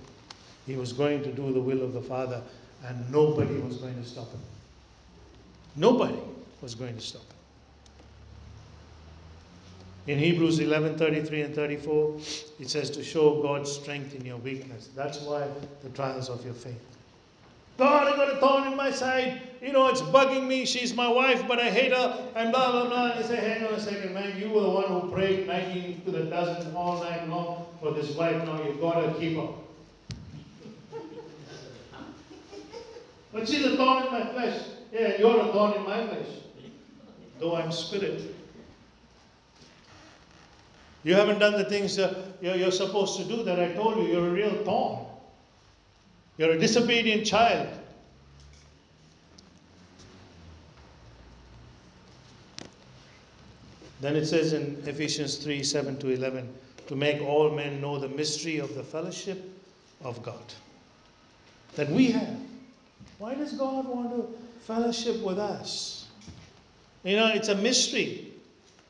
He was going to do the will of the Father, and nobody was going to stop him. Nobody was going to stop him. In Hebrews 11 33 and 34, it says to show God's strength in your weakness. That's why the trials of your faith. God, I got a thorn in my side. You know, it's bugging me. She's my wife, but I hate her, and blah, blah, blah. I say, hang on a second, man. You were the one who prayed 19 to the dozen all night long for this wife. Now you've got to keep her. But she's a thorn in my flesh. Yeah, you're a thorn in my flesh. Though I'm spirit. You haven't done the things uh, you're, you're supposed to do that I told you. You're a real thorn. You're a disobedient child. Then it says in Ephesians 3 7 to 11, to make all men know the mystery of the fellowship of God that we have why does God want to fellowship with us? You know, it's a mystery.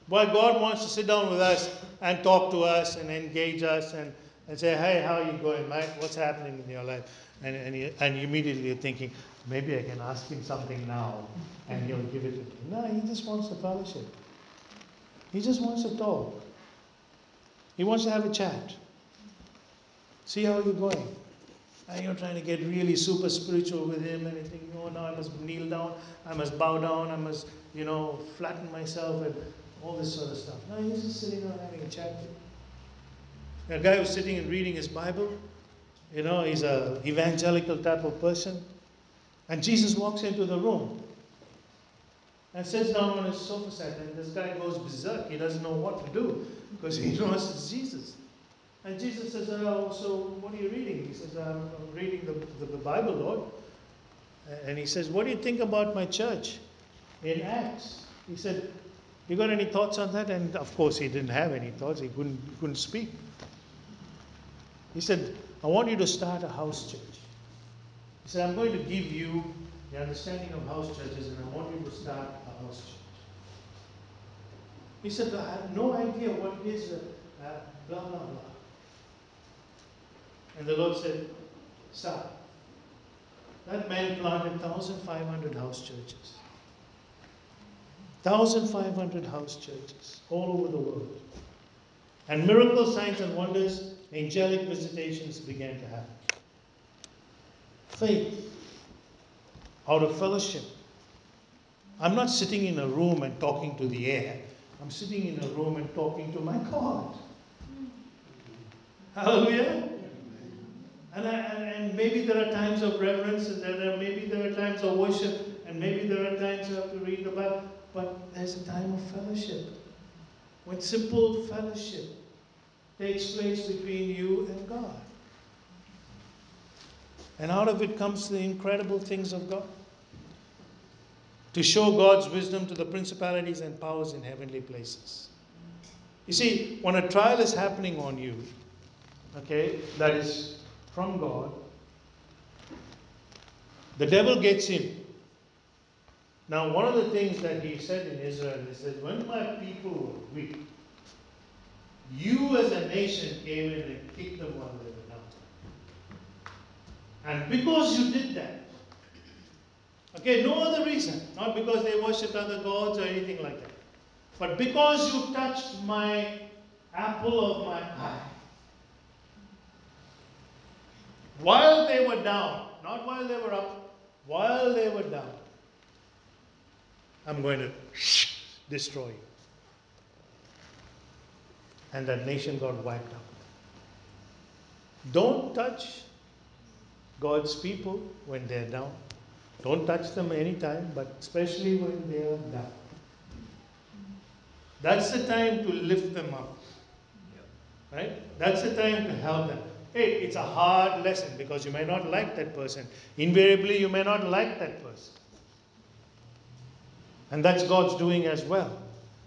Why God wants to sit down with us and talk to us and engage us and, and say, hey, how are you going, mate? What's happening in your life? And, and, you, and immediately you're thinking, maybe I can ask him something now and he'll give it to me. No, he just wants to fellowship. He just wants to talk. He wants to have a chat. See how you're going. You're trying to get really super spiritual with him and you think, oh, now I must kneel down, I must bow down, I must, you know, flatten myself and all this sort of stuff. No, he's just sitting there having a chat with. A guy who's sitting and reading his Bible, you know, he's a evangelical type of person. And Jesus walks into the room and sits down on his sofa set, and this guy goes berserk. He doesn't know what to do because he knows it's Jesus. And Jesus says, Oh, so what are you reading? He says, I'm reading the, the, the Bible, Lord. And he says, What do you think about my church in Acts? He said, You got any thoughts on that? And of course, he didn't have any thoughts. He couldn't, he couldn't speak. He said, I want you to start a house church. He said, I'm going to give you the understanding of house churches, and I want you to start a house church. He said, I have no idea what it is, uh, uh, blah, blah, blah. And the Lord said, Start. That man planted 1,500 house churches. 1,500 house churches all over the world. And miracle signs and wonders, angelic visitations began to happen. Faith out of fellowship. I'm not sitting in a room and talking to the air. I'm sitting in a room and talking to my God. Hallelujah. And, I, and maybe there are times of reverence, and there are, maybe there are times of worship, and maybe there are times you have to read the Bible, but there's a time of fellowship. When simple fellowship takes place between you and God. And out of it comes the incredible things of God. To show God's wisdom to the principalities and powers in heavenly places. You see, when a trial is happening on you, okay, that is from God, the devil gets in. Now, one of the things that he said in Israel, he said, When my people were weak, you as a nation came in and kicked them while they were down. And because you did that, okay, no other reason, not because they worshipped other gods or anything like that, but because you touched my apple of my eye, while they were down, not while they were up, while they were down, I'm going to destroy you. And that nation got wiped out. Don't touch God's people when they're down. Don't touch them anytime, but especially when they are down. That's the time to lift them up. Right? That's the time to help them. Hey, it's a hard lesson because you may not like that person. Invariably, you may not like that person. And that's God's doing as well.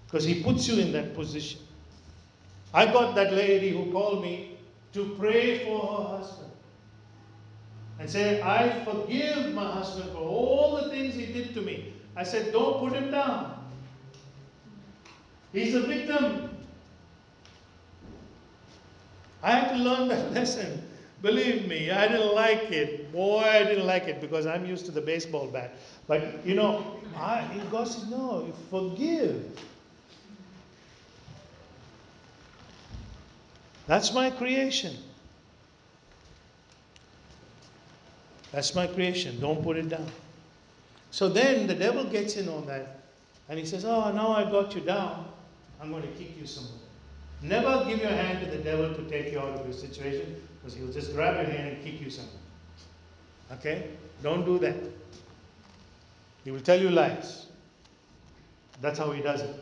Because He puts you in that position. I got that lady who called me to pray for her husband. And say, I forgive my husband for all the things he did to me. I said, don't put him down. He's a victim. I had to learn that lesson. Believe me, I didn't like it. Boy, I didn't like it because I'm used to the baseball bat. But you know, I, God says, no, forgive. That's my creation. That's my creation. Don't put it down. So then the devil gets in on that and he says, Oh, now I got you down. I'm going to kick you somewhere. Never give your hand to the devil to take you out of your situation because he'll just grab your hand and kick you somewhere. Okay? Don't do that. He will tell you lies. That's how he does it.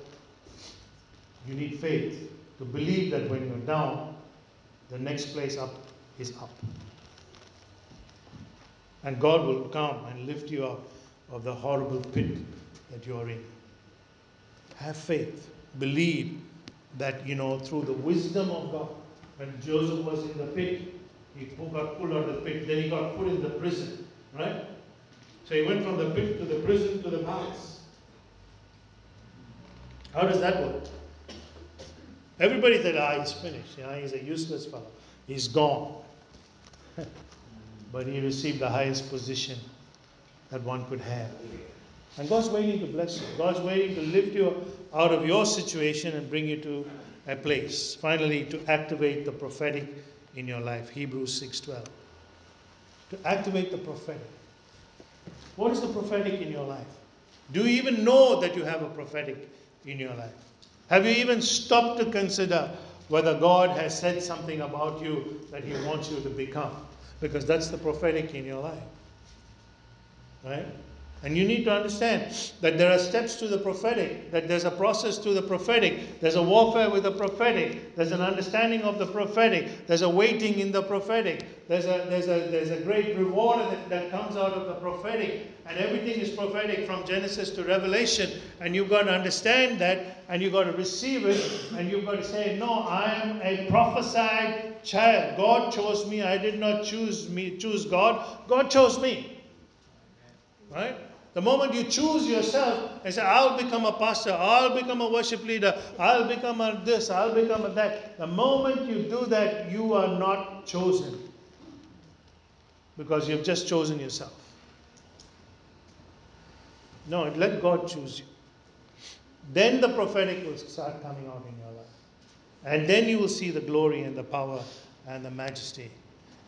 You need faith to believe that when you're down, the next place up is up. And God will come and lift you up of the horrible pit that you are in. Have faith. Believe that, you know, through the wisdom of God, when Joseph was in the pit, he got pulled out of the pit, then he got put in the prison, right? So he went from the pit to the prison to the palace. How does that work? Everybody said, ah, he's finished. Know, he's a useless fellow. He's gone. but he received the highest position that one could have. And God's waiting to bless you. God's waiting to lift you out of your situation and bring you to a place. Finally, to activate the prophetic in your life. Hebrews 6:12. To activate the prophetic. What is the prophetic in your life? Do you even know that you have a prophetic in your life? Have you even stopped to consider whether God has said something about you that He wants you to become? Because that's the prophetic in your life. Right? And you need to understand that there are steps to the prophetic, that there's a process to the prophetic, there's a warfare with the prophetic, there's an understanding of the prophetic, there's a waiting in the prophetic, there's a, there's a, there's a great reward that, that comes out of the prophetic, and everything is prophetic from Genesis to Revelation, and you've got to understand that, and you've got to receive it, and you've got to say, No, I am a prophesied child. God chose me, I did not choose me, choose God, God chose me. Right? The moment you choose yourself and say, I'll become a pastor, I'll become a worship leader, I'll become a this, I'll become a that. The moment you do that, you are not chosen. Because you've just chosen yourself. No, let God choose you. Then the prophetic will start coming out in your life. And then you will see the glory and the power and the majesty.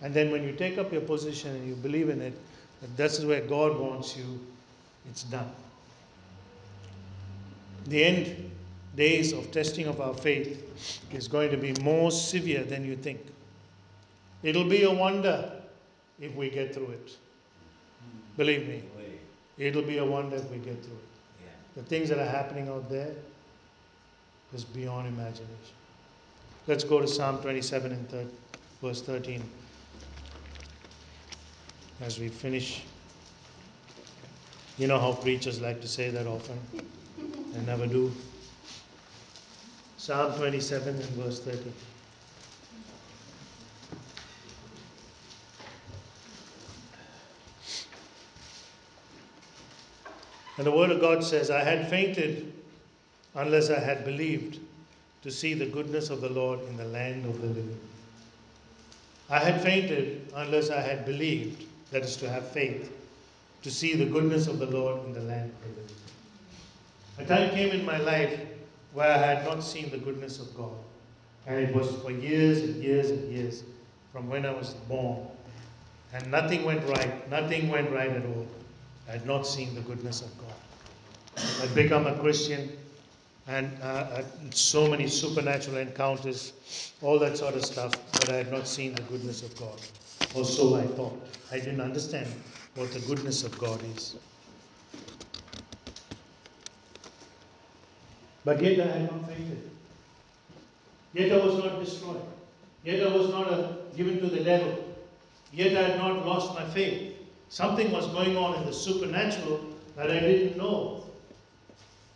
And then when you take up your position and you believe in it, that this is where God wants you, it's done. The end days of testing of our faith is going to be more severe than you think. It'll be a wonder if we get through it. Believe me. It'll be a wonder if we get through it. The things that are happening out there is beyond imagination. Let's go to Psalm 27 and thir- verse 13 as we finish. You know how preachers like to say that often and never do. Psalm 27 and verse 30. And the Word of God says, I had fainted unless I had believed to see the goodness of the Lord in the land of the living. I had fainted unless I had believed, that is to have faith, to see the goodness of the Lord in the land of the living. A time came in my life where I had not seen the goodness of God. And it was for years and years and years from when I was born. And nothing went right, nothing went right at all. I had not seen the goodness of God. I'd become a Christian and uh, so many supernatural encounters, all that sort of stuff, but I had not seen the goodness of God. Or so I thought. I didn't understand what the goodness of God is. But yet I had not fainted. Yet I was not destroyed. Yet I was not given to the devil. Yet I had not lost my faith. Something was going on in the supernatural that I didn't know.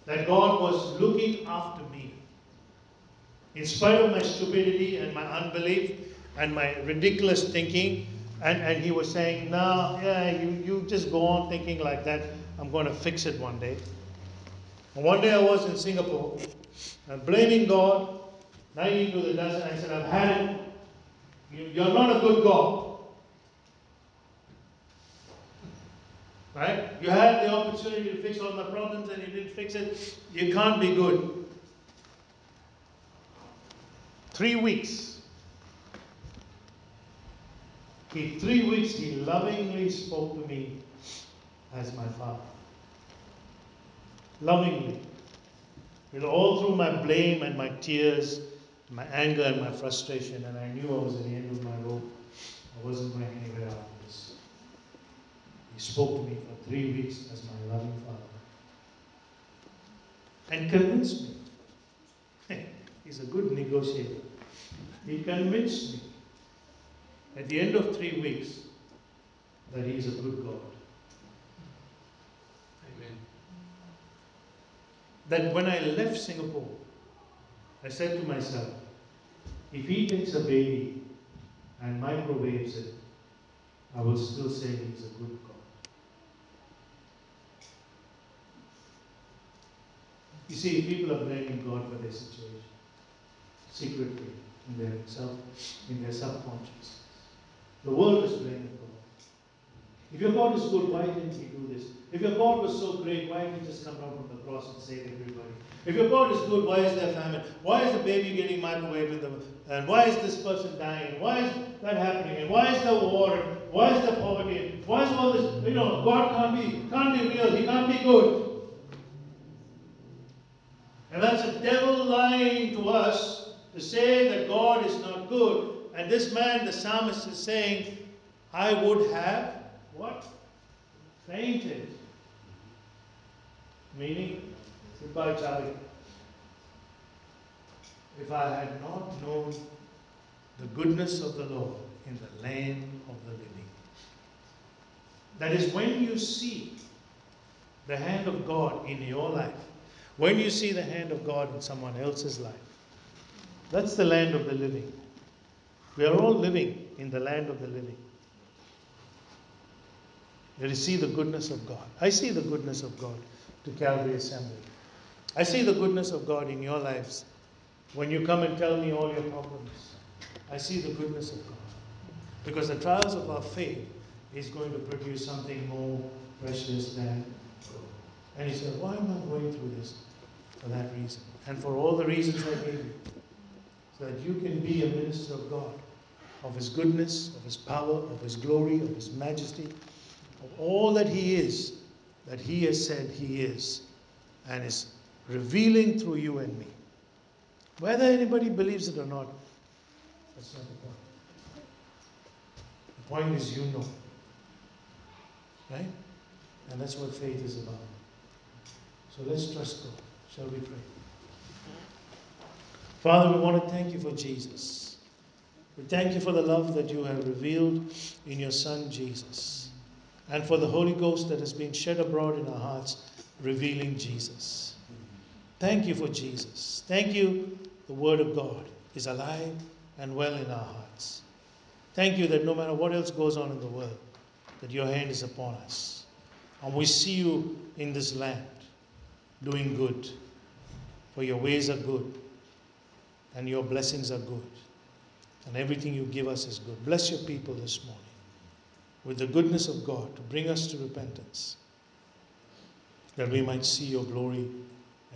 That God was looking after me. In spite of my stupidity and my unbelief and my ridiculous thinking, and, and He was saying, No, yeah, you, you just go on thinking like that. I'm going to fix it one day. And one day I was in Singapore, and blaming God, lying into the dust, and I said, I've had it. You, you're not a good God. Right? You had the opportunity to fix all my problems and you didn't fix it. You can't be good. Three weeks. He three weeks he lovingly spoke to me as my father. Lovingly. With all through my blame and my tears, my anger and my frustration, and I knew I was at the end of my rope. I wasn't going anywhere after this. He spoke to me for three weeks as my loving father. And convinced me. He's a good negotiator. He convinced me at the end of three weeks that he is a good God. Amen. That when I left Singapore, I said to myself, if he takes a baby and microwaves it, I will still say he's a good God. You see, people are blaming God for their situation secretly in their self, in their subconscious. The world is blaming God. If your God is good, why didn't He do this? If your God was so great, why didn't He just come down from the cross and save everybody? If your God is good, why is there famine? Why is the baby getting microwaved in the and why is this person dying? Why is that happening? And why is there war? Why is there poverty? Why is all this? You know, God can't be can't be real. He can't be good. And that's the devil lying to us to say that God is not good. And this man, the psalmist, is saying, I would have what? Fainted. Meaning, goodbye, Charlie. If I had not known the goodness of the Lord in the land of the living. That is when you see the hand of God in your life, when you see the hand of God in someone else's life, that's the land of the living. We are all living in the land of the living. Let you see the goodness of God. I see the goodness of God to Calvary Assembly. I see the goodness of God in your lives when you come and tell me all your problems. I see the goodness of God. Because the trials of our faith is going to produce something more precious than gold. And he said, Why am I going through this? For that reason. And for all the reasons I gave you. That you can be a minister of God, of his goodness, of his power, of his glory, of his majesty, of all that he is, that he has said he is, and is revealing through you and me. Whether anybody believes it or not, that's not the point. The point is you know. Right? And that's what faith is about. So let's trust God. Shall we pray? Father, we want to thank you for Jesus. We thank you for the love that you have revealed in your Son Jesus, and for the Holy Ghost that has been shed abroad in our hearts, revealing Jesus. Thank you for Jesus. Thank you, the Word of God is alive and well in our hearts. Thank you that no matter what else goes on in the world, that your hand is upon us. And we see you in this land doing good, for your ways are good, and your blessings are good, and everything you give us is good. Bless your people this morning with the goodness of God to bring us to repentance, that we might see your glory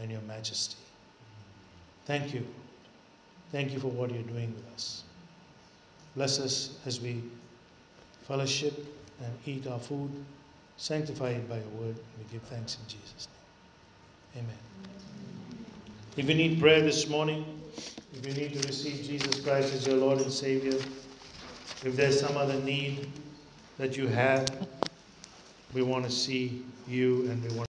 and your majesty. Thank you. Thank you for what you're doing with us. Bless us as we fellowship and eat our food. Sanctify it by your word. We give thanks in Jesus' name. Amen. If you need prayer this morning, if you need to receive Jesus Christ as your Lord and Savior, if there's some other need that you have, we want to see you and we want